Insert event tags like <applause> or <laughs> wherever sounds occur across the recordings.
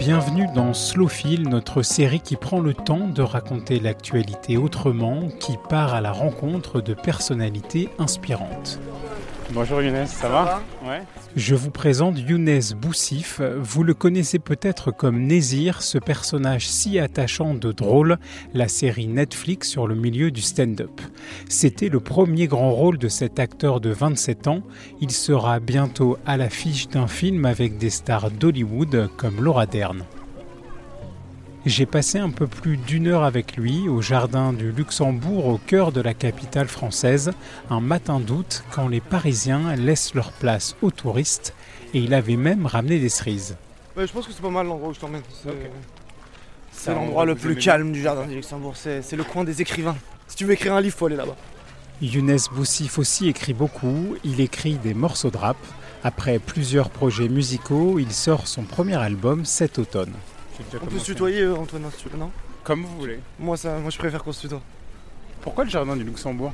Bienvenue dans Slowfil, notre série qui prend le temps de raconter l'actualité autrement, qui part à la rencontre de personnalités inspirantes. Bonjour Younes, ça, va, ouais. Je vous présente Younes Boussif. Vous le connaissez peut-être comme Nézir, ce personnage si attachant de drôle, la série Netflix sur le milieu du stand-up. C'était le premier grand rôle de cet acteur de 27 ans. Il sera bientôt à l'affiche d'un film avec des stars d'Hollywood comme Laura Dern. J'ai passé un peu plus d'une heure avec lui au jardin du Luxembourg au cœur de la capitale française, un matin d'août quand les Parisiens laissent leur place aux touristes et il avait même ramené des cerises. je pense que c'est pas mal l'endroit où je t'emmène. C'est l'endroit le plus calme du jardin du Luxembourg, c'est le coin des écrivains. Si tu veux écrire un livre, faut aller là-bas. Younes Boussif aussi écrit beaucoup, il écrit des morceaux de rap. Après plusieurs projets musicaux, il sort son premier album cet automne. On peut se tutoyer, euh, Antoine, si tu veux, non Comme vous voulez. Moi, ça, moi, je préfère qu'on se tutoie. Pourquoi le jardin du Luxembourg?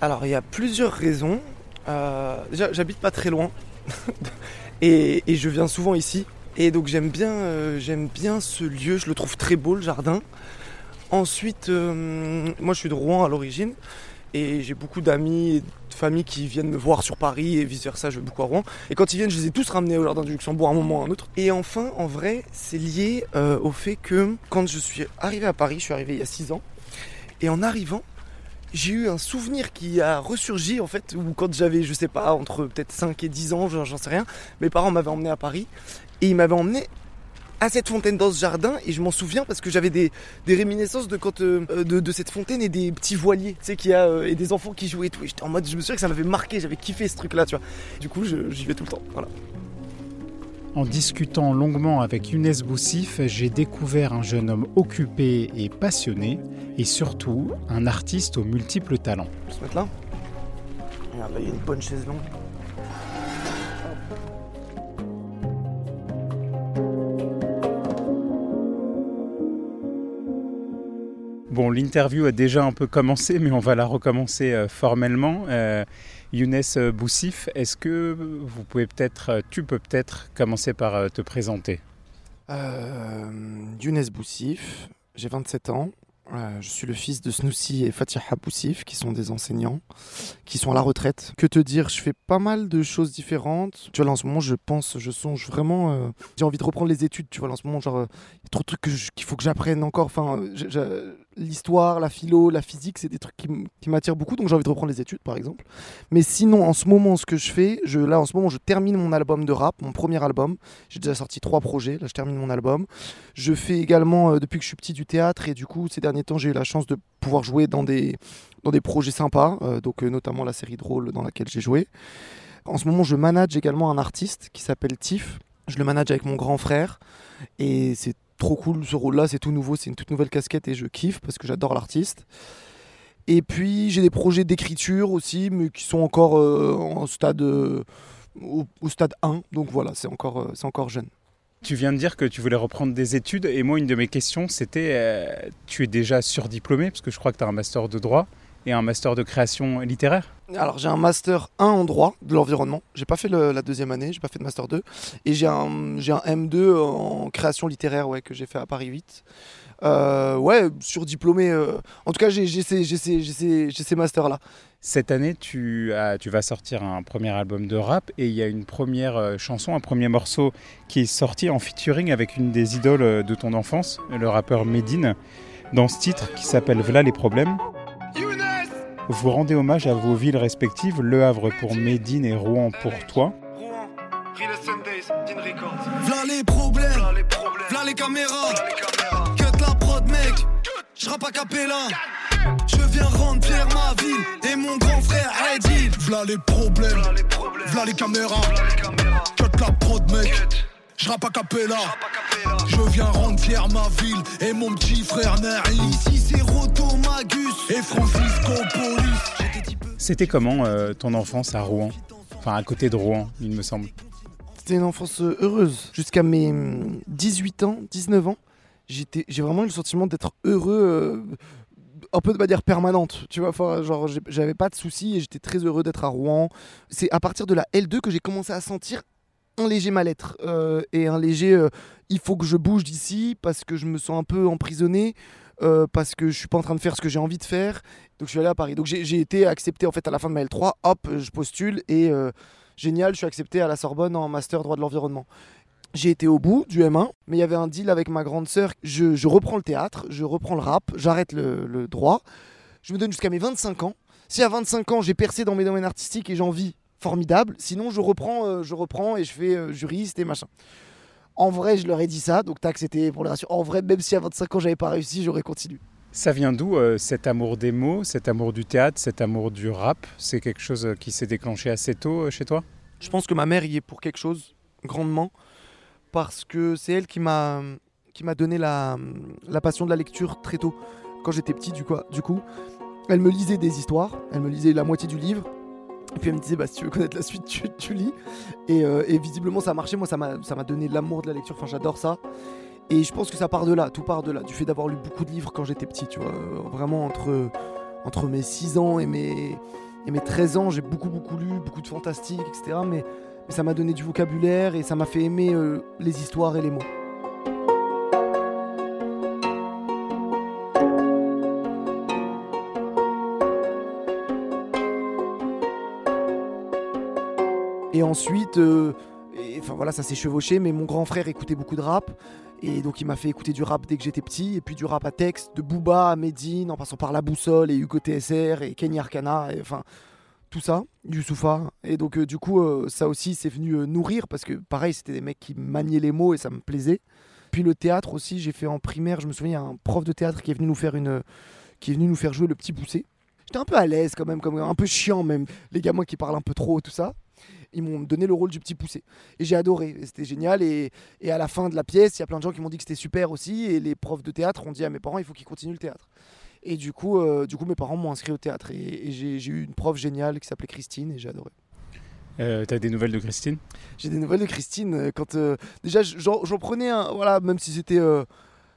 Alors, il y a plusieurs raisons. Euh, déjà, j'habite pas très loin. <laughs> et, je viens souvent ici. Et donc, j'aime bien, euh, j'aime bien ce lieu. Je le trouve très beau, le jardin. Ensuite, moi, je suis de Rouen à l'origine. Et j'ai beaucoup d'amis et de familles qui viennent me voir sur Paris et vice versa, je vais beaucoup à Rouen. Et quand ils viennent, je les ai tous ramenés au Jardin du Luxembourg à un moment ou à un autre. Et enfin, en vrai, c'est lié euh, au fait que quand je suis arrivé à Paris, je suis arrivé il y a 6 ans, et en arrivant, j'ai eu un souvenir qui a ressurgi en fait, où quand j'avais, je sais pas, entre peut-être 5 et 10 ans, j'en sais rien, mes parents m'avaient emmené à Paris, et ils m'avaient emmené à cette fontaine dans ce jardin et je m'en souviens parce que j'avais des, réminiscences de quand euh, de, cette fontaine et des petits voiliers tu sais qu'il y a euh, et des enfants qui jouaient et tout j'étais en mode je me souviens que ça m'avait marqué j'avais kiffé ce truc là tu vois du coup j'y vais tout le temps voilà en discutant longuement avec Younes Boussif, j'ai découvert un jeune homme occupé et passionné, et surtout un artiste aux multiples talents. On se mettre là Regarde, là, il y a une bonne chaise longue. Bon, l'interview a déjà un peu commencé, mais on va la recommencer euh, formellement. Euh, Younes Boussif, est-ce que vous pouvez peut-être, euh, tu peux peut-être commencer par te présenter? Younes Boussif, j'ai 27 ans. je suis le fils de Snoussi et Fatiha Boussif, qui sont des enseignants, qui sont à la retraite. Que te dire, je fais pas mal de choses différentes. Tu vois, en ce moment, je pense, je songe vraiment. j'ai envie de reprendre les études, tu vois, en ce moment, genre, il y a trop de trucs qu'il faut que j'apprenne encore. Enfin, l'histoire, la philo, la physique, c'est des trucs qui, m'attirent beaucoup, donc j'ai envie de reprendre les études par exemple. Mais sinon, en ce moment, ce que je fais, je, là en ce moment, je termine mon album de rap, mon premier album. J'ai déjà sorti trois projets, là je termine mon album. Je fais également, euh, depuis que je suis petit, du théâtre, et du coup, ces derniers temps, j'ai eu la chance de pouvoir jouer dans des, dans des projets sympas, euh, donc euh, notamment la série Drôle dans laquelle j'ai joué. En ce moment, je manage également un artiste qui s'appelle Tiff. Je le manage avec mon grand frère et c'est trop cool ce rôle-là, c'est tout nouveau, c'est une toute nouvelle casquette et je kiffe parce que j'adore l'artiste. Et puis j'ai des projets d'écriture aussi, mais qui sont encore euh, en stade, euh, au, stade 1, donc voilà, c'est encore, euh, c'est encore jeune. Tu viens de dire que tu voulais reprendre des études, et moi une de mes questions c'était, tu es déjà surdiplômé, parce que je crois que tu as un master de droit et un master de création littéraire? Alors j'ai un master 1 en droit de l'environnement. J'ai pas fait la deuxième année, j'ai pas fait de master 2. Et j'ai un, j'ai un M2 en création littéraire ouais, que j'ai fait à Paris 8. Euh, ouais, surdiplômé. Euh, en tout cas, j'ai, j'ai ces, j'ai ces, j'ai ces, masters-là. Cette année, tu, as, tu vas sortir un premier album de rap et il y a une première euh, chanson, un premier morceau qui est sorti en featuring avec une des idoles de ton enfance, le rappeur Medine, dans ce titre qui s'appelle V'là les problèmes. Vous rendez hommage à vos villes respectives, Le Havre pour Médine et Rouen pour toi. Rouen, Real Sundays, Dean Records. V'là les problèmes, V'là les problèmes, v'là les caméras. v'là les caméras. Cut la prod, mec. J'rappe à capella. Je viens remplir ma ville et mon grand frère Edil. V'là les problèmes, V'là les problèmes, v'là les caméras. v'là les caméras. Cut la prod, mec. Cut, J'rappe à capella. Je viens rendre fier ma ville et mon petit frère Nari. Ici c'est Roto Magus et Francisco Polis. C'était comment euh, ton enfance à Rouen? Enfin, à côté de Rouen, il me semble. C'était une enfance euh, heureuse. Jusqu'à mes hum, 18 ans, 19 ans, j'étais- j'ai vraiment eu le sentiment d'être heureux euh, un peu de manière permanente. Tu vois, Enfin, genre, j'avais pas de soucis et j'étais très heureux d'être à Rouen. C'est à partir de la L2 que j'ai commencé à sentir un léger mal-être euh, et un léger euh, il faut que je bouge d'ici parce que je me sens un peu emprisonné. euh, parce que je suis pas en train de faire ce que j'ai envie de faire donc je suis allé à Paris donc j'ai été accepté en fait à la fin de ma L3 hop je postule et génial, je suis accepté à la Sorbonne en master droit de l'environnement. J'ai été au bout du M1, mais il y avait un deal avec ma grande sœur. Je, reprends le théâtre, je reprends le rap, j'arrête le, le droit. Je me donne jusqu'à mes 25 ans. Si à 25 ans j'ai percé dans mes domaines artistiques et j'en vis, formidable. Sinon je reprends, euh, je reprends et je fais euh, juriste et machin. En vrai, je leur ai dit ça, donc tac, c'était pour les rassurer. En vrai, même si à 25 ans j'avais pas réussi, j'aurais continué. Ça vient d'où euh, cet amour des mots, cet amour du théâtre, cet amour du rap? C'est quelque chose qui s'est déclenché assez tôt euh, chez toi? Je pense que ma mère y est pour quelque chose, grandement, parce que c'est elle qui m'a qui m'a donné la, la passion de la lecture très tôt. Quand j'étais petit, du coup, elle me lisait des histoires, elle me lisait la moitié du livre, et puis elle me disait, bah, si tu veux connaître la suite, tu, lis. Et, euh, et visiblement, ça a marché, moi, ça m'a donné l'amour de la lecture, enfin, j'adore ça. Et je pense que ça part de là, tout part de là, du fait d'avoir lu beaucoup de livres quand j'étais petit, tu vois. Euh, Vraiment, entre, mes 6 ans et mes, et mes 13 ans, j'ai beaucoup, beaucoup lu, beaucoup de fantastique, etc. Mais, mais ça m'a donné du vocabulaire et ça m'a fait aimer euh, les histoires et les mots. Ensuite, euh, voilà, ça s'est chevauché, mais mon grand frère écoutait beaucoup de rap. Et donc il m'a fait écouter du rap dès que j'étais petit, et puis du rap à texte, de Booba à Medine, en passant par La Boussole et Hugo TSR et Kenny Arcana, et enfin tout ça, Youssoufa. Et donc euh, du coup, euh, ça aussi, c'est venu nourrir, parce que pareil, c'était des mecs qui maniaient les mots et ça me plaisait. Puis le théâtre aussi, j'ai fait en primaire, je me souviens, un prof de théâtre qui est venu nous faire, une, qui est venu nous faire jouer le petit poussé. J'étais un peu à l'aise quand même, comme, un peu chiant même, les gamins qui parlent un peu trop, tout ça. Ils m'ont donné le rôle du petit poussé. Et j'ai adoré, c'était génial. Et, et à la fin de la pièce, il y a plein de gens qui m'ont dit que c'était super aussi. Et les profs de théâtre ont dit à mes parents, il faut qu'ils continuent le théâtre. Et du coup, euh, du coup mes parents m'ont inscrit au théâtre. Et, et j'ai eu une prof géniale qui s'appelait Christine, et j'ai adoré. euh, T'as des nouvelles de Christine? J'ai des nouvelles de Christine. euh, Quand, euh, déjà, j'en prenais un, voilà, même si c'était, euh,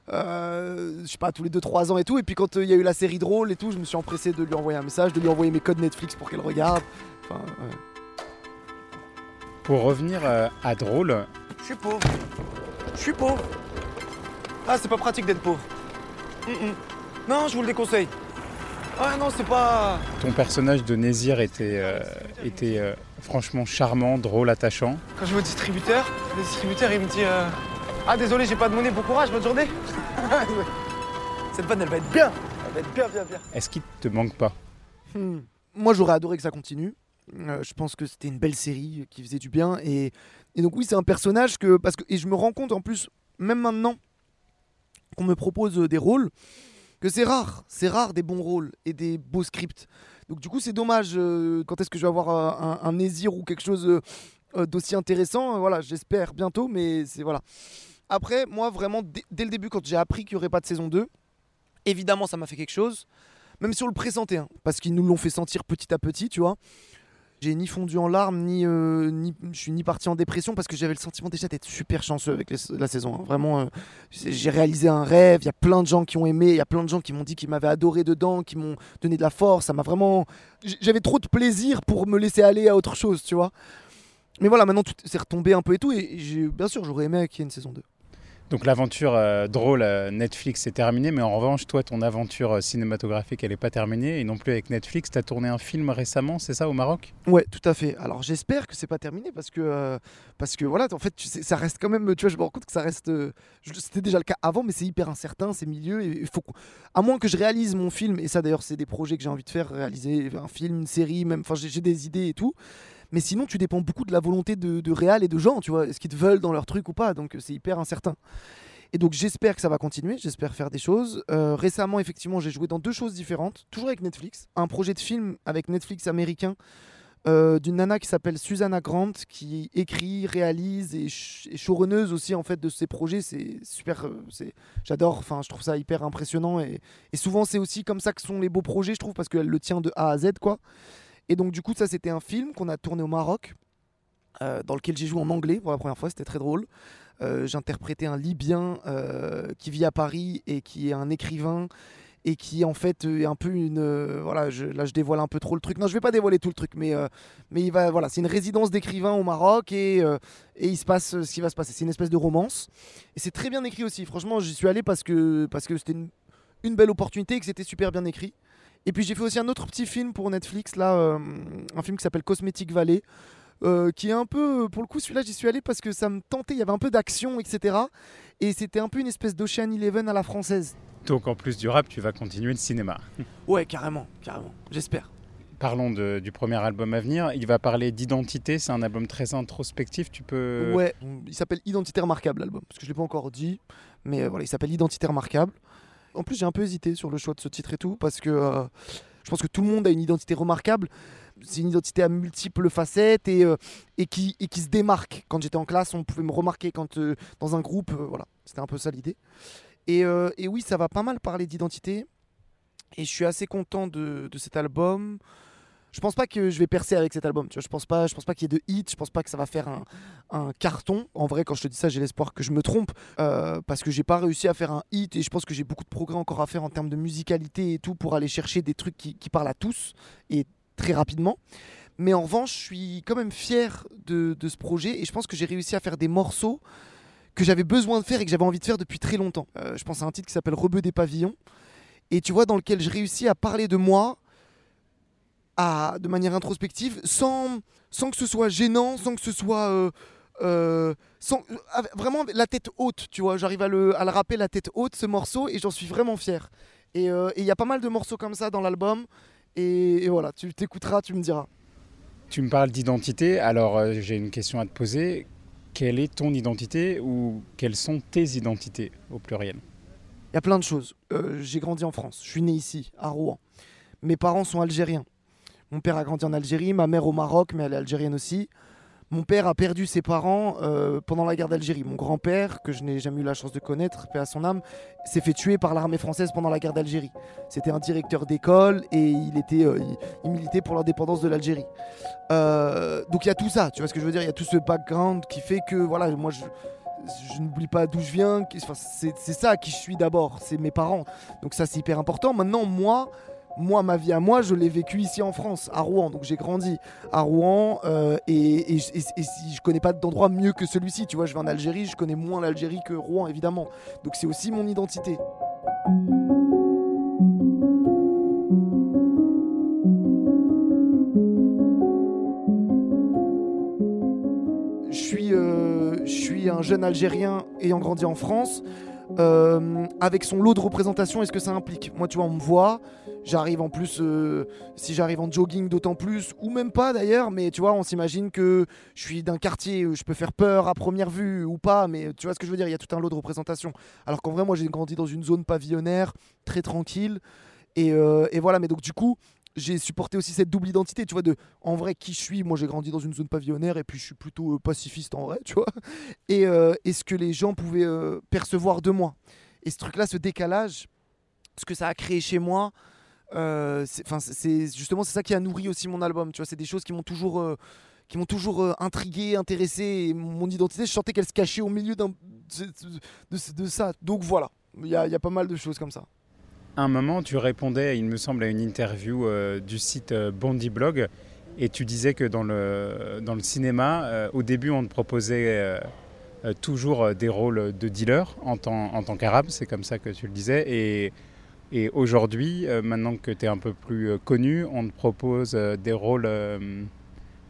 je sais pas, tous les 2-3 ans et tout. Et puis quand il y a eu la série drôle et tout, je me suis empressé de lui envoyer un message, de lui envoyer mes codes Netflix pour qu'elle regarde. Enfin, ouais. Pour revenir euh, à Drôle, Je suis pauvre. Je suis pauvre. Ah, c'est pas pratique d'être pauvre. Mm, mm. Non, je vous le déconseille. Ah non, c'est pas. ton personnage de Nézir était, euh, était euh, franchement charmant, drôle, attachant. Quand je vais au distributeur, le distributeur il me dit euh, Ah désolé, j'ai pas de monnaie, bon courage, bonne journée. <laughs> Cette vanne elle va être bien. Elle va être bien, bien, bien. Est-ce qu'il te manque pas? Hmm. Moi, j'aurais adoré que ça continue. Euh, je pense que c'était une belle série qui faisait du bien. Et, donc, oui, c'est un personnage que. Parce que, et je me rends compte en plus, même maintenant qu'on me propose euh, des rôles, que c'est rare. C'est rare des bons rôles et des beaux scripts. Donc, du coup, c'est dommage. euh, quand est-ce que je vais avoir un, un ou quelque chose d'aussi intéressant Voilà, j'espère bientôt, mais c'est. Voilà. Après, moi, vraiment, dès, le début, quand j'ai appris qu'il n'y aurait pas de saison 2, évidemment, ça m'a fait quelque chose. Même si on le pressentait, parce qu'ils nous l'ont fait sentir petit à petit, tu vois. J'ai ni fondu en larmes, ni, euh, ni je suis ni parti en dépression parce que j'avais le sentiment déjà d'être super chanceux avec la saison. hein. Vraiment, euh, j'ai réalisé un rêve. Il y a plein de gens qui ont aimé, il y a plein de gens qui m'ont dit qu'ils m'avaient adoré dedans, qui m'ont donné de la force. Ça m'a vraiment. J'avais trop de plaisir pour me laisser aller à autre chose, tu vois. Mais voilà, maintenant tout s'est retombé un peu et tout. Et bien sûr, j'aurais aimé qu'il y ait une saison 2. Donc l'aventure euh, drôle euh, Netflix est terminée, mais en revanche, toi, ton aventure euh, cinématographique, elle n'est pas terminée, et non plus avec Netflix. Tu as tourné un film récemment, c'est ça, au Maroc? Ouais, tout à fait. Alors j'espère que c'est pas terminé parce que parce que voilà, en fait, tu sais, ça reste quand même. Tu vois, je me rends compte que ça reste. C'était déjà le cas avant, mais c'est hyper incertain, ces milieux. Et faut, à moins que je réalise mon film, et ça d'ailleurs, c'est des projets que j'ai envie de faire, réaliser un film, une série, même. Enfin, j'ai des idées et tout. Mais sinon, tu dépends beaucoup de la volonté de, de réal et de gens, tu vois. Est-ce qu'ils te veulent dans leur truc ou pas Donc euh, c'est hyper incertain. Et donc j'espère que ça va continuer, j'espère faire des choses. Euh, récemment, effectivement, j'ai joué dans deux choses différentes, toujours avec Netflix. Un projet de film avec Netflix américain euh, d'une nana qui s'appelle Susanna Grant, qui écrit, réalise et, et showrunneuse aussi en fait de ses projets. C'est super, c'est, j'adore. Enfin, je trouve ça hyper impressionnant et, et souvent c'est aussi comme ça que sont les beaux projets, je trouve, parce qu'elle le tient de A à Z quoi. Et donc du coup, ça c'était un film qu'on a tourné au Maroc, euh, dans lequel j'ai joué en anglais pour la première fois. C'était très drôle. Euh, J'interprétais un Libyen euh, qui vit à Paris et qui est un écrivain et qui en fait euh, est un peu une voilà là je dévoile un peu trop le truc. Non je vais pas dévoiler tout le truc mais mais il va voilà c'est une résidence d'écrivain au Maroc et et il se passe ce qui va se passer. C'est une espèce de romance. Et c'est très bien écrit aussi. Franchement j'y suis allé parce que parce que c'était une belle opportunité et que c'était super bien écrit et puis j'ai fait aussi un autre petit film pour Netflix là euh, un film qui s'appelle Cosmetic Valley euh, qui est un peu, pour le coup, celui-là, j'y suis allé parce que ça me tentait. Il y avait un peu d'action, etc. Et c'était un peu une espèce d'Ocean Eleven à la française. Donc en plus du rap, tu vas continuer le cinéma. <laughs> Ouais, carrément, carrément. J'espère. Parlons de- du premier album à venir. Il va parler d'identité. C'est un album très introspectif. Tu peux. Ouais, il s'appelle Identité remarquable l'album, parce que je l'ai pas encore dit, mais euh, voilà, il s'appelle Identité remarquable. En plus, j'ai un peu hésité sur le choix de ce titre et tout, parce que euh, je pense que tout le monde a une identité remarquable. C'est une identité à multiples facettes et, euh, qui, se démarque. Quand j'étais en classe, on pouvait me remarquer quand, euh, dans un groupe, voilà, c'était un peu ça l'idée. Et, oui, ça va pas mal parler d'identité, et je suis assez content de cet album. Je pense pas que je vais percer avec cet album. Tu vois, je pense pas, je pense pas qu'il y ait de hit. Je pense pas que ça va faire un, carton. En vrai, quand je te dis ça, j'ai l'espoir que je me trompe euh, parce que j'ai pas réussi à faire un hit et je pense que j'ai beaucoup de progrès encore à faire en termes de musicalité et tout pour aller chercher des trucs qui, parlent à tous et très rapidement. Mais en revanche, je suis quand même fier de, de ce projet et je pense que j'ai réussi à faire des morceaux que j'avais besoin de faire et que j'avais envie de faire depuis très longtemps. Euh, je pense à un titre qui s'appelle Rebeu des pavillons et tu vois dans lequel je réussis à parler de moi à, de manière introspective sans, sans que ce soit gênant, sans que ce soit euh, euh, sans, vraiment la tête haute, tu vois. J'arrive à le, à le rapper la tête haute, ce morceau, et j'en suis vraiment fier. Et euh, et il y a pas mal de morceaux comme ça dans l'album. Et, et voilà, tu t'écouteras, tu me diras. Tu me parles d'identité. Alors j'ai une question à te poser. Quelle est ton identité ou quelles sont tes identités au pluriel? Il y a plein de choses. Euh, J'ai grandi en France, je suis né ici, à Rouen. Mes parents sont algériens. Mon père a grandi en Algérie, ma mère au Maroc, mais elle est algérienne aussi. Mon père a perdu ses parents euh, pendant la guerre d'Algérie. Mon grand-père, que je n'ai jamais eu la chance de connaître, paix à son âme, s'est fait tuer par l'armée française pendant la guerre d'Algérie. C'était un directeur d'école et il, était, euh, il, il militait pour l'indépendance de l'Algérie. Euh, donc il y a tout ça, tu vois ce que je veux dire? Il y a tout ce background qui fait que, voilà, moi je, n'oublie pas d'où je viens. c'est ça qui je suis d'abord, c'est mes parents. Donc ça c'est hyper important. Maintenant, moi, moi, ma vie à moi, je l'ai vécu ici en France, à Rouen. Donc j'ai grandi à Rouen euh, et, je connais pas d'endroit mieux que celui-ci. Tu vois, je vais en Algérie, je connais moins l'Algérie que Rouen, évidemment. Donc c'est aussi mon identité. Je suis, euh, je suis un jeune Algérien ayant grandi en France, euh, avec son lot de représentation et ce que ça implique. Moi, tu vois, on me voit, j'arrive en plus, euh, si j'arrive en jogging d'autant plus, ou même pas d'ailleurs, mais tu vois, on s'imagine que je suis d'un quartier où je peux faire peur à première vue ou pas, mais tu vois ce que je veux dire, il y a tout un lot de représentation. Alors qu'en vrai, moi, j'ai grandi dans une zone pavillonnaire, très tranquille, et, euh, et voilà, mais donc du coup, j'ai supporté aussi cette double identité, tu vois, de en vrai qui je suis. Moi, j'ai grandi dans une zone pavillonnaire et puis je suis plutôt euh, pacifiste en vrai, tu vois. Et, euh, ce que les gens pouvaient euh, percevoir de moi. Et ce truc-là, ce décalage, ce que ça a créé chez moi, c'est- justement c'est ça qui a nourri aussi mon album. Tu vois, c'est des choses qui m'ont toujours, qui m'ont toujours intrigué, intéressé. Et mon identité, je sentais qu'elle se cachait au milieu de, ça. Donc voilà, il y a pas mal de choses comme ça. Un moment, tu répondais, il me semble, à une interview euh, du site euh, Bondi Blog, et tu disais que dans le, dans le cinéma, euh, au début, on te proposait toujours des rôles de dealer en tant, en tant qu'arabe, c'est comme ça que tu le disais. Et, aujourd'hui, maintenant que tu es un peu plus connu, on te propose des rôles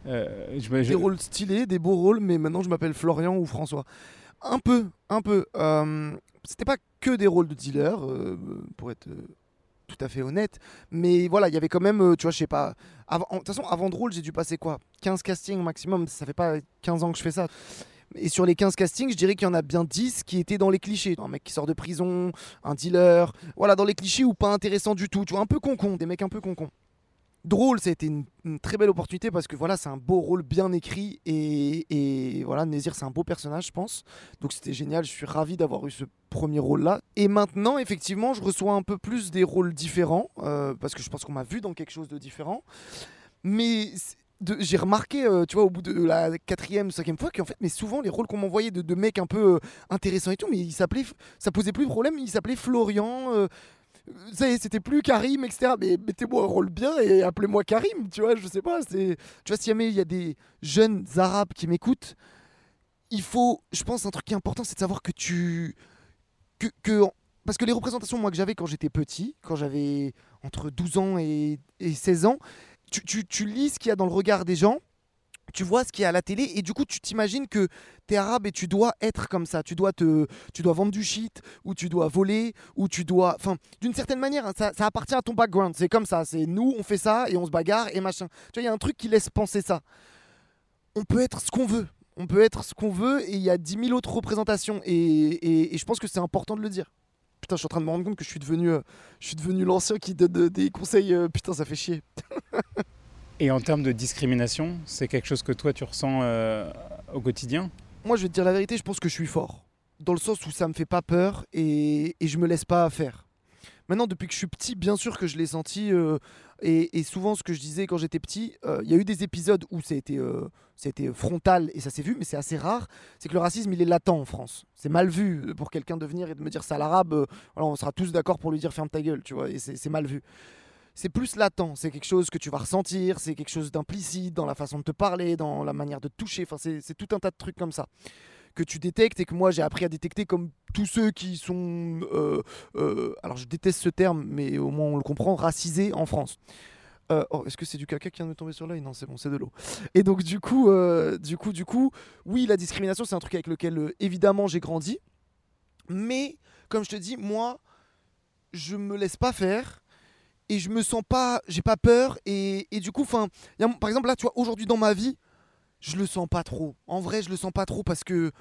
des rôles stylés, des beaux rôles, mais maintenant je m'appelle Florian ou François. Un peu, un peu. C'était pas que des rôles de dealer, euh, pour être tout à fait honnête. Mais voilà, il y avait quand même, tu vois, je sais pas. De toute façon, avant de rôle, j'ai dû passer quoi 15 castings maximum. Ça fait pas 15 ans que je fais ça. Et sur les 15 castings, je dirais qu'il y en a bien 10 qui étaient dans les clichés. Un mec qui sort de prison, un dealer. Voilà, dans les clichés ou pas intéressant du tout. Tu vois, un peu concon, des mecs un peu concon drôle, ça a été une, très belle opportunité parce que voilà, c'est un beau rôle bien écrit et, voilà, Nézir, c'est un beau personnage, je pense. Donc c'était génial, je suis ravi d'avoir eu ce premier rôle-là. Et maintenant, effectivement, je reçois un peu plus des rôles différents euh, parce que je pense qu'on m'a vu dans quelque chose de différent. Mais j'ai remarqué, euh, tu vois, au bout de la quatrième, cinquième fois, qu'en fait, mais souvent les rôles qu'on m'envoyait de, mecs un peu euh, intéressants et tout, mais il s'appelait, ça posait plus de problème, il s'appelait Florian c'était plus Karim, etc. Mais mettez-moi un rôle bien et appelez-moi Karim, tu vois, je sais pas. Tu vois, si jamais il y a des jeunes arabes qui m'écoutent, il faut, je pense, un truc qui est important, c'est de savoir que tu. Que, parce que les représentations, moi, que j'avais quand j'étais petit, quand j'avais entre 12 ans et, 16 ans, tu, tu lis ce qu'il y a dans le regard des gens tu vois ce qu'il y a à la télé et du coup tu t'imagines que tu es arabe et tu dois être comme ça, tu dois te tu dois vendre du shit ou tu dois voler ou tu dois enfin d'une certaine manière hein, ça, appartient à ton background, c'est comme ça, c'est nous on fait ça et on se bagarre et machin. Tu vois, il y a un truc qui laisse penser ça. On peut être ce qu'on veut. On peut être ce qu'on veut et il y a 10 000 autres représentations et, et, je pense que c'est important de le dire. Putain, je suis en train de me rendre compte que je suis devenu, euh, devenu l'ancien qui donne des conseils. Euh, putain, ça fait chier. <laughs> Et en termes de discrimination, c'est quelque chose que toi tu ressens euh, au quotidien? Moi je vais te dire la vérité, je pense que je suis fort. Dans le sens où ça me fait pas peur et, et je me laisse pas faire. Maintenant, depuis que je suis petit, bien sûr que je l'ai senti. Euh, et, souvent, ce que je disais quand j'étais petit, euh, il y a eu des épisodes où ça a été, frontal et ça s'est vu, mais c'est assez rare. C'est que le racisme, il est latent en France. C'est mal vu pour quelqu'un de venir et de me dire ça à l'arabe. on sera tous d'accord pour lui dire ferme ta gueule, tu vois, et c'est mal vu c'est plus latent, c'est quelque chose que tu vas ressentir, c'est quelque chose d'implicite dans la façon de te parler, dans la manière de te toucher, enfin, c'est tout un tas de trucs comme ça que tu détectes et que moi j'ai appris à détecter comme tous ceux qui sont, euh, euh, alors je déteste ce terme, mais au moins on le comprend, racisés en France. Euh, oh, est-ce que c'est du caca qui vient de me tomber sur l'œil? Non, c'est bon, c'est de l'eau. Et donc du coup, du coup, du coup, oui, la discrimination, c'est un truc avec lequel évidemment j'ai grandi, mais comme je te dis, moi, je me laisse pas faire et je me sens pas, j'ai pas peur et, et du coup, enfin, par exemple là, tu vois, aujourd'hui dans ma vie, je le sens pas trop. En vrai, je le sens pas trop parce que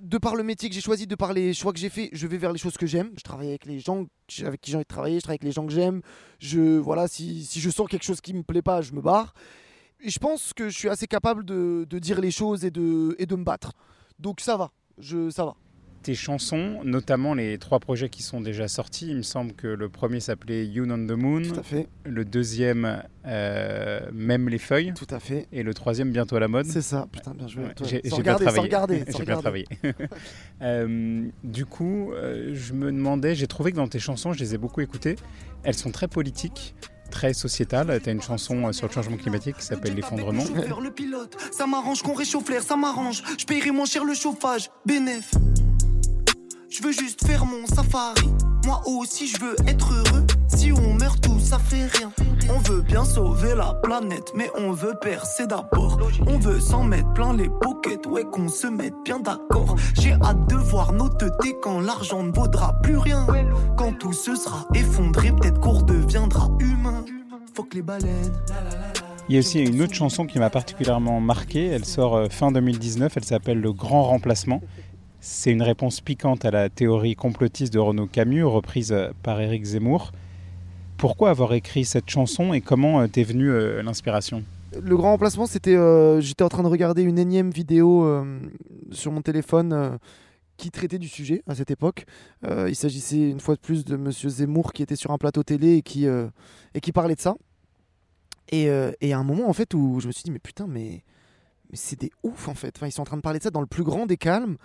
de par le métier que j'ai choisi, de par les choix que j'ai fait, je vais vers les choses que j'aime. Je travaille avec les gens avec qui j'ai envie de travailler, je travaille avec les gens que j'aime. Je voilà, si, si, je sens quelque chose qui me plaît pas, je me barre. Et je pense que je suis assez capable de, de dire les choses et de, et de me battre. Donc ça va, je, ça va tes chansons, notamment les trois projets qui sont déjà sortis. Il me semble que le premier s'appelait You on the Moon. Tout à fait. Le deuxième, euh, Même les feuilles. Tout à fait. Et le troisième, Bientôt à la mode. C'est ça. Putain, bien joué. J'ai bien travaillé. <laughs> J'ai bien travaillé. <laughs> du coup, euh, je me demandais, j'ai trouvé que dans tes chansons, je les ai beaucoup écoutées. Elles sont très politiques très sociétale. Tu as une chanson euh, sur le changement climatique qui s'appelle L'effondrement. Le pilote, ça m'arrange qu'on réchauffe l'air, ça m'arrange. Je paierai moins cher le chauffage, bénéf. Je veux juste faire mon safari. Moi aussi, je veux être heureux. Si on meurt tous, ça fait rien. On veut bien sauver la planète, mais on veut percer d'abord. On veut s'en mettre plein les pockets, ouais, qu'on se mette bien d'accord. J'ai hâte de voir nos têtes quand l'argent ne vaudra plus rien. Quand tout se sera effondré, peut-être qu'on redeviendra humain. Faut que les baleines. Il y a aussi une autre chanson qui m'a particulièrement marqué. Elle sort euh, fin 2019. Elle s'appelle Le Grand Remplacement. C'est une réponse piquante à la théorie complotiste de Renaud Camus, reprise par Éric Zemmour. Pourquoi avoir écrit cette chanson et comment euh, t'es venue euh, l'inspiration? Le grand remplacement, c'était. Euh, j'étais en train de regarder une énième vidéo sur mon téléphone qui traitait du sujet à cette époque. il s'agissait une fois de plus de Monsieur Zemmour qui était sur un plateau télé et qui, et qui parlait de ça. Et, à un moment, en fait, où je me suis dit, mais putain, mais, c'est des ouf en fait. Ils sont en train de parler de ça dans le plus grand des calmes.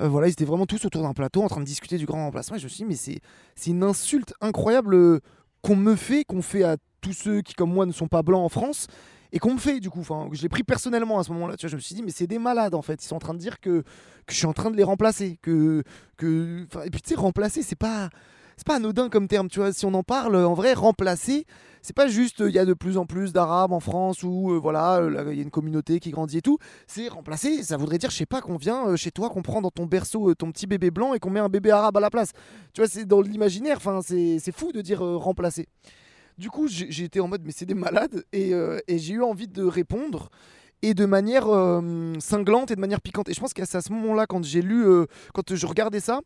Euh, voilà, ils étaient vraiment tous autour d'un plateau en train de discuter du grand remplacement. Et je me suis dit, mais c'est une insulte incroyable euh, qu'on me fait, qu'on fait à tous ceux qui, comme moi, ne sont pas blancs en France et qu'on me fait du coup. Enfin, je l'ai pris personnellement à ce moment-là. Je me suis dit, mais c'est des malades en fait. Ils sont en train de dire que, que je suis en train de les remplacer. Que, que... Enfin, et puis tu sais, remplacer, c'est pas. C'est pas anodin comme terme, tu vois. Si on en parle, en vrai, remplacer, c'est pas juste il y a de plus en plus d'arabes en France ou euh, voilà, euh, il y a une communauté qui grandit et tout. C'est remplacer, ça voudrait dire, je sais pas, qu'on vient euh, chez toi, qu'on prend dans ton berceau ton petit bébé blanc et qu'on met un bébé arabe à la place. Tu vois, c'est dans l'imaginaire, enfin, c'est fou de dire remplacer. Du coup, été en mode, mais c'est des malades et, et j'ai eu envie de répondre et de manière cinglante et de manière piquante. Et je pense qu'à ce moment-là, quand j'ai lu, quand je regardais ça,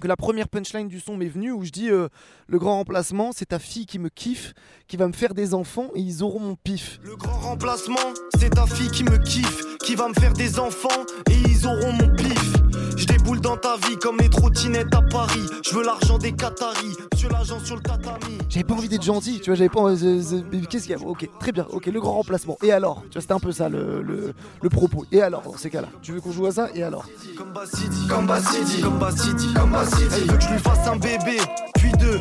que la première punchline du son m'est venue où je dis euh, le grand remplacement c'est ta fille qui me kiffe qui va me faire des enfants et ils auront mon pif. Le grand remplacement c'est ta fille qui me kiffe qui va me faire des enfants et ils auront mon pif déboule dans ta vie comme les trottinettes à Paris. Je veux l'argent des Qataris, sur l'argent sur le tatami. J'avais pas envie d'être gentil, tu vois, j'avais pas. Qu'est-ce qu'il y a? Ok, très bien, ok, le grand remplacement. Et alors? Tu vois, c'était un peu ça le, le, propos. Et alors, dans ces cas-là? Tu veux qu'on joue à ça? Et alors? Comme Bassidi, comme Bassidi, comme Bassidi, comme Bassidi. Elle veut que je lui fasse un bébé, puis deux,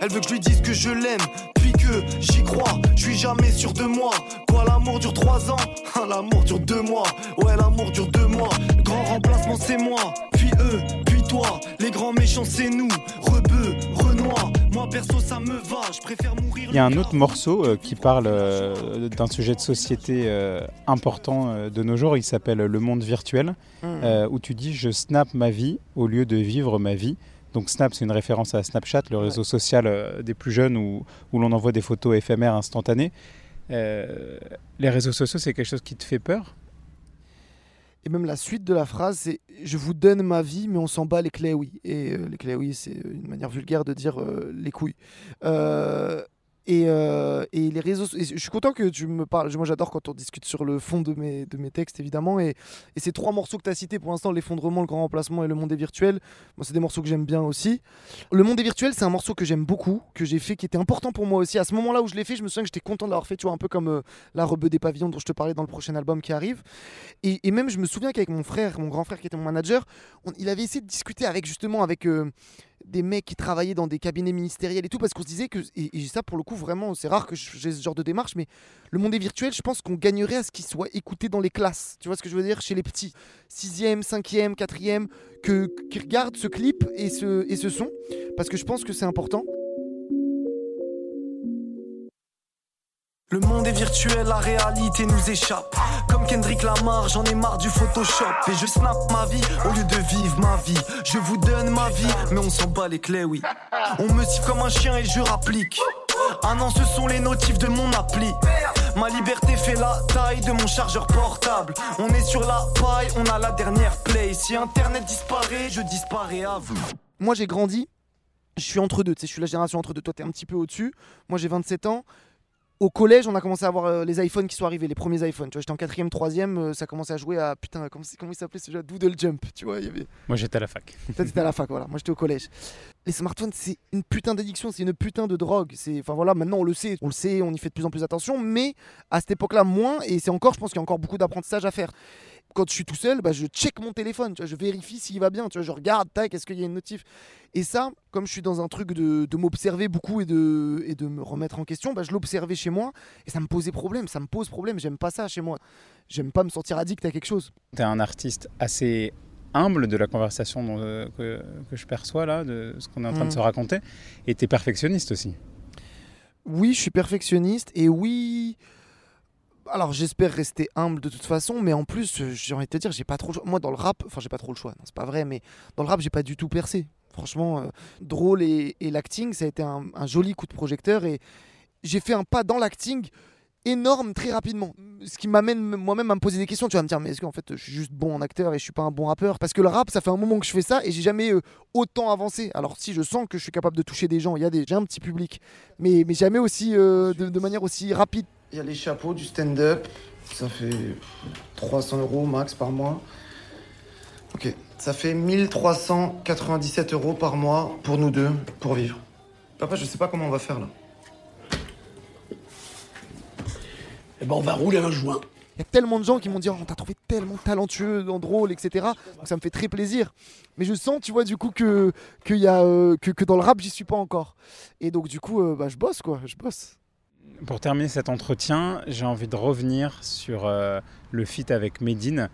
Elle veut que je lui dise que je l'aime, puis que j'y crois. Je suis jamais sûr de moi. Quoi, l'amour dure trois ans? L'amour dure deux mois. Ouais, l'amour dure deux mois. Le grand remplacement, c'est moi, puis eux, puis toi. Les grands méchants, c'est nous. Rebeu, Renoir. Moi, perso, ça me va. Je préfère mourir. Il y a un autre morceau euh, qui parle euh, d'un sujet de société euh, important de nos jours. Il s'appelle Le monde virtuel, hmm. où tu dis Je snap ma vie au lieu de vivre ma vie. Donc Snap, c'est une référence à Snapchat, le réseau social des plus jeunes où, où l'on envoie des photos éphémères instantanées. les réseaux sociaux, c'est quelque chose qui te fait peur? Et même la suite de la phrase, c'est Je vous donne ma vie, mais on s'en bat les clés, oui. Et euh, les clés, oui, c'est une manière vulgaire de dire euh, les couilles. Euh, et, les réseaux je suis content que tu me parles. Moi, j'adore quand on discute sur le fond de mes, de mes textes, évidemment. Et, ces trois morceaux que tu as cités pour l'instant, L'effondrement, Le grand remplacement et Le monde est virtuel, moi, c'est des morceaux que j'aime bien aussi. Le monde est virtuel, c'est un morceau que j'aime beaucoup, que j'ai fait, qui était important pour moi aussi. À ce moment-là où je l'ai fait, je me souviens que j'étais content de l'avoir fait, tu vois, un peu comme euh, La Rebeu des Pavillons dont je te parlais dans le prochain album qui arrive. Et, même, je me souviens qu'avec mon frère, mon grand frère qui était mon manager, il avait essayé de discuter avec justement avec. Euh, des mecs qui travaillaient dans des cabinets ministériels et tout, parce qu'on se disait que, et, ça pour le coup vraiment, c'est rare que j'ai ce genre de démarche, mais le monde est virtuel, je pense qu'on gagnerait à ce qu'il soit écouté dans les classes, tu vois ce que je veux dire, chez les petits, 6e, 5e, 4e, que, qui regardent ce clip et ce, et ce son, parce que je pense que c'est important. Le monde est virtuel, la réalité nous échappe. Comme Kendrick Lamar, j'en ai marre du Photoshop. Et je snap ma vie au lieu de vivre ma vie. Je vous donne ma vie, mais on s'en bat les clés, oui. On me siffle comme un chien et je rapplique. Ah non, ce sont les notifs de mon appli. Ma liberté fait la taille de mon chargeur portable. On est sur la paille, on a la dernière play. Si Internet disparaît, je disparais à vous. Moi j'ai grandi, je suis entre deux, tu sais, je suis la génération entre deux. Toi t'es un petit peu au-dessus. Moi j'ai 27 ans au collège, on a commencé à avoir euh, les iPhones qui sont arrivés, les premiers iPhones. Tu vois, j'étais en quatrième, troisième, euh, ça commençait à jouer à putain, comment, comment il s'appelait ce jeu Doodle Jump, tu vois. Y avait... Moi, j'étais à la fac. <laughs> Toi, t'étais à la fac, voilà. Moi, j'étais au collège. Les smartphones, c'est une putain d'addiction, c'est une putain de drogue. C'est, enfin voilà, maintenant on le sait, on le sait, on y fait de plus en plus attention, mais à cette époque-là moins. Et c'est encore, je pense qu'il y a encore beaucoup d'apprentissage à faire quand je suis tout seul, bah, je check mon téléphone, tu vois, je vérifie s'il va bien, tu vois, je regarde, tac, est-ce qu'il y a une notif Et ça, comme je suis dans un truc de, de m'observer beaucoup et de, et de me remettre en question, bah, je l'observais chez moi et ça me posait problème, ça me pose problème, j'aime pas ça chez moi. J'aime pas me sentir addict à quelque chose. Tu es un artiste assez humble de la conversation euh, que, que, je perçois là, de ce qu'on est en train de mm. se raconter, et tu es perfectionniste aussi. Oui, je suis perfectionniste et oui alors j'espère rester humble de toute façon, mais en plus, euh, j'ai envie de te dire, j'ai pas trop le choix. Moi, dans le rap, enfin, j'ai pas trop le choix, c'est pas vrai, mais dans le rap, j'ai pas du tout percé. Franchement, euh, drôle et, l'acting, ça a été un, joli coup de projecteur et j'ai fait un pas dans l'acting énorme très rapidement. Ce qui m'amène moi-même à me poser des questions. Tu vas me dire, mais est-ce qu'en fait je suis juste bon en acteur et je suis pas un bon rappeur? Parce que le rap, ça fait un moment que je fais ça et j'ai jamais euh, autant avancé. Alors si je sens que je suis capable de toucher des gens, il y a des, un petit public, mais jamais aussi de manière aussi rapide. Il y a les chapeaux du stand-up. Ça fait 300 euros max par mois. Ok, ça fait 1397 euros par mois pour nous deux, pour vivre. Papa, je sais pas comment on va faire là. Eh ben, on va rouler un joint. Il y a tellement de gens qui m'ont dit oh, on t'a trouvé tellement talentueux, drôle, etc. Donc ça me fait très plaisir. Mais je sens, tu vois, du coup, que, que, y a, euh, que, que dans le rap, j'y suis pas encore. Et donc, du coup, euh, bah, je bosse, quoi. Je bosse. Pour terminer cet entretien, j'ai envie de revenir sur euh, le feat avec Medine.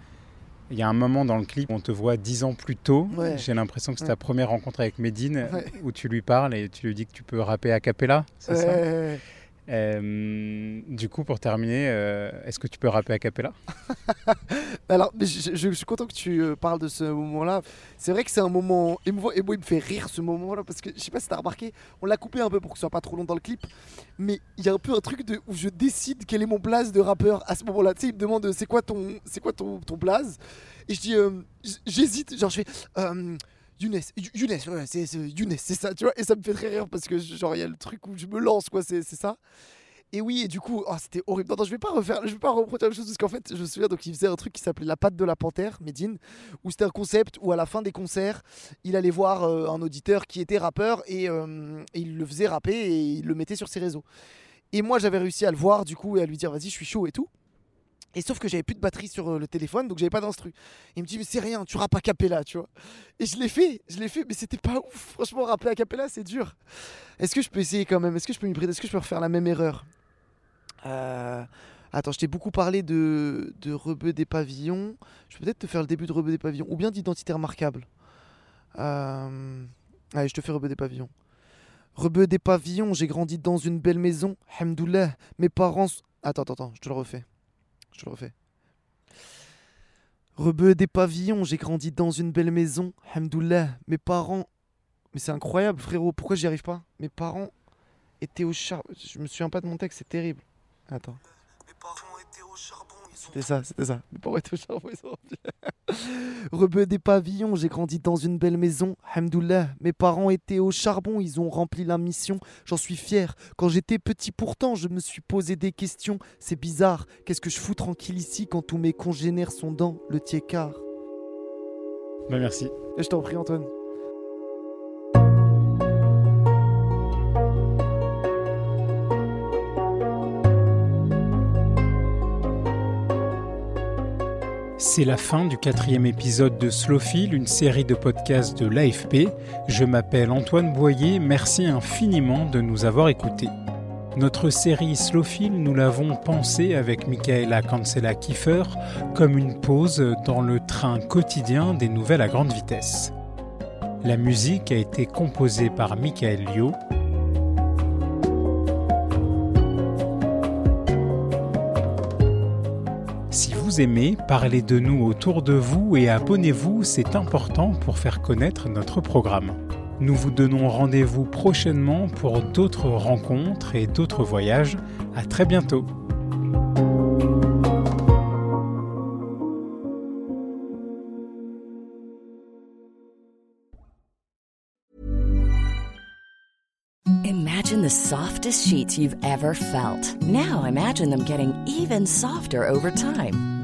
Il y a un moment dans le clip où on te voit dix ans plus tôt. Ouais. J'ai l'impression que c'est Ouais. ta première rencontre avec Medine Ouais. où tu lui parles et tu lui dis que tu peux rapper a cappella. C'est ça? Euh, Du coup, pour terminer, euh, est-ce que tu peux rapper a cappella? <laughs> Alors, je, suis content que tu euh, parles de ce moment-là. C'est vrai que c'est un moment émouvant et moi, il me fait rire ce moment-là parce que je sais pas si t'as remarqué, on l'a coupé un peu pour que ce soit pas trop long dans le clip, mais il y a un peu un truc où je décide quel est mon blaze de rappeur à ce moment-là. Tu sais, il me demande c'est quoi ton, c'est ton, ton blaze? Et je dis j'hésite, genre je fais Younes, You- Younes, ouais, c'est Younes, c'est ça, tu vois, et ça me fait très rire parce que genre il y a le truc où je me lance quoi, c'est ça. Et oui, et du coup, oh, c'était horrible. Non, non, je vais pas refaire, je vais pas reproduire la même chose parce qu'en fait, je me souviens donc il faisait un truc qui s'appelait la patte de la panthère, Medine, où c'était un concept où à la fin des concerts, il allait voir euh, un auditeur qui était rappeur et, euh, et il le faisait rapper et il le mettait sur ses réseaux. Et moi, j'avais réussi à le voir du coup et à lui dire vas-y, je suis chaud et tout. Et sauf que j'avais plus de batterie sur euh, le téléphone, donc j'avais pas d'instru. Il me dit mais c'est rien, tu rappes à cappella, tu vois. Et je l'ai fait, je l'ai fait, mais c'était pas ouf. Franchement, rapper à cappella, c'est dur. Est-ce que je peux essayer quand même? Est-ce que je peux m'y prêter Est-ce que je peux refaire la même erreur? Euh, Attends, je t'ai beaucoup parlé de, de Rebeu des pavillons. Je peux peut-être te faire le début de Rebeu des pavillons, ou bien d'identité remarquable. Euh, Allez, je te fais Rebeu des pavillons. Rebeu des pavillons, j'ai grandi dans une belle maison. Hamdoullah, mes parents. Attends, attends, attends, je te le refais. Je le refais. Rebeu des pavillons, j'ai grandi dans une belle maison. Hamdoullah, mes parents. Mais c'est incroyable, frérot, pourquoi j'y arrive pas? Mes parents étaient au charbon. Je me souviens pas de mon texte, c'est terrible. Attends. C'était ça, c'était ça. Mes parents étaient au charbon, ils ont rempli. Rebeu des pavillons, j'ai grandi dans une belle maison. Hamdoullah, mes parents étaient au charbon, ils ont rempli la mission. J'en suis fier. Quand j'étais petit, pourtant, je me suis posé des questions. C'est bizarre. Qu'est-ce que je fous tranquille ici quand tous mes congénères sont dans le tiécart Bah, Merci. Et je t'en prie, Antoine. C'est la fin du quatrième épisode de Slowfil, une série de podcasts de l'AFP. Je m'appelle Antoine Boyer, merci infiniment de nous avoir écoutés. Notre série Slowfil, nous l'avons pensée avec Michaela Cancela Kiefer comme une pause dans le train quotidien des nouvelles à grande vitesse. La musique a été composée par Michael Lio. Aimez, parlez de nous autour de vous et abonnez-vous, c'est important pour faire connaître notre programme. Nous vous donnons rendez-vous prochainement pour d'autres rencontres et d'autres voyages. À très bientôt. Imagine the softest sheets you've ever felt. Now imagine them getting even softer over time.